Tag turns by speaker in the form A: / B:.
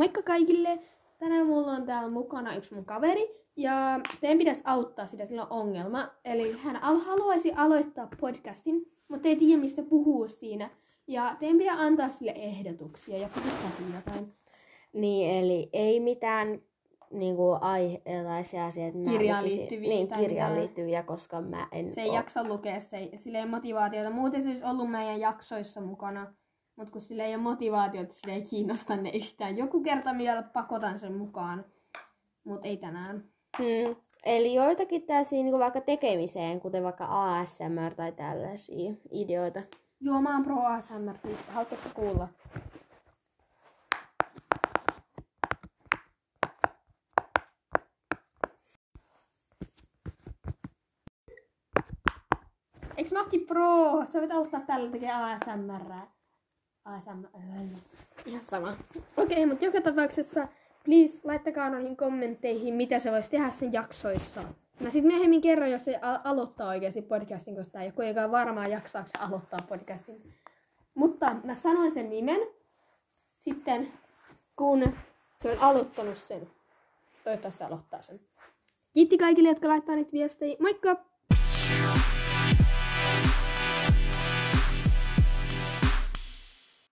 A: Moikka kaikille! Tänään mulla on täällä mukana yksi mun kaveri. Ja teidän pitäisi auttaa sitä, sillä on ongelma. Eli hän al- haluaisi aloittaa podcastin, mutta ei tiedä mistä puhuu siinä. Ja teidän pitää antaa sille ehdotuksia ja puhua jotain.
B: Niin, eli ei mitään niinku aiheelaisia asioita. Mä
A: Kirjaan liittyviä
B: Niin, kirjaan liittyviä, koska mä en
A: Se ei
B: oo-
A: jaksa lukea, se ei, sillä ei ole motivaatiota. Muuten se olisi ollut meidän jaksoissa mukana. Mutta kun sillä ei ole motivaatiota, sillä ei kiinnosta ne yhtään. Joku kerta vielä pakotan sen mukaan. Mutta ei tänään.
B: Hmm. Eli joitakin tällaisia niinku vaikka tekemiseen, kuten vaikka ASMR tai tällaisia ideoita.
A: Joo, mä oon pro ASMR. Haluatko kuulla? Eiks mä pro? Sä voit auttaa tällä tekee ASMR. ASMR. Ihan sama. Okei, okay, mutta joka tapauksessa please laittakaa noihin kommentteihin, mitä se voisi tehdä sen jaksoissa. Mä sitten myöhemmin kerron, jos se a- aloittaa oikeasti podcastin, koska tää ei ole kuitenkaan varmaa jaksaako se aloittaa podcastin. Mutta mä sanoin sen nimen sitten, kun se on aloittanut sen. Toivottavasti se aloittaa sen. Kiitti kaikille, jotka laittaa niitä viestejä. Moikka!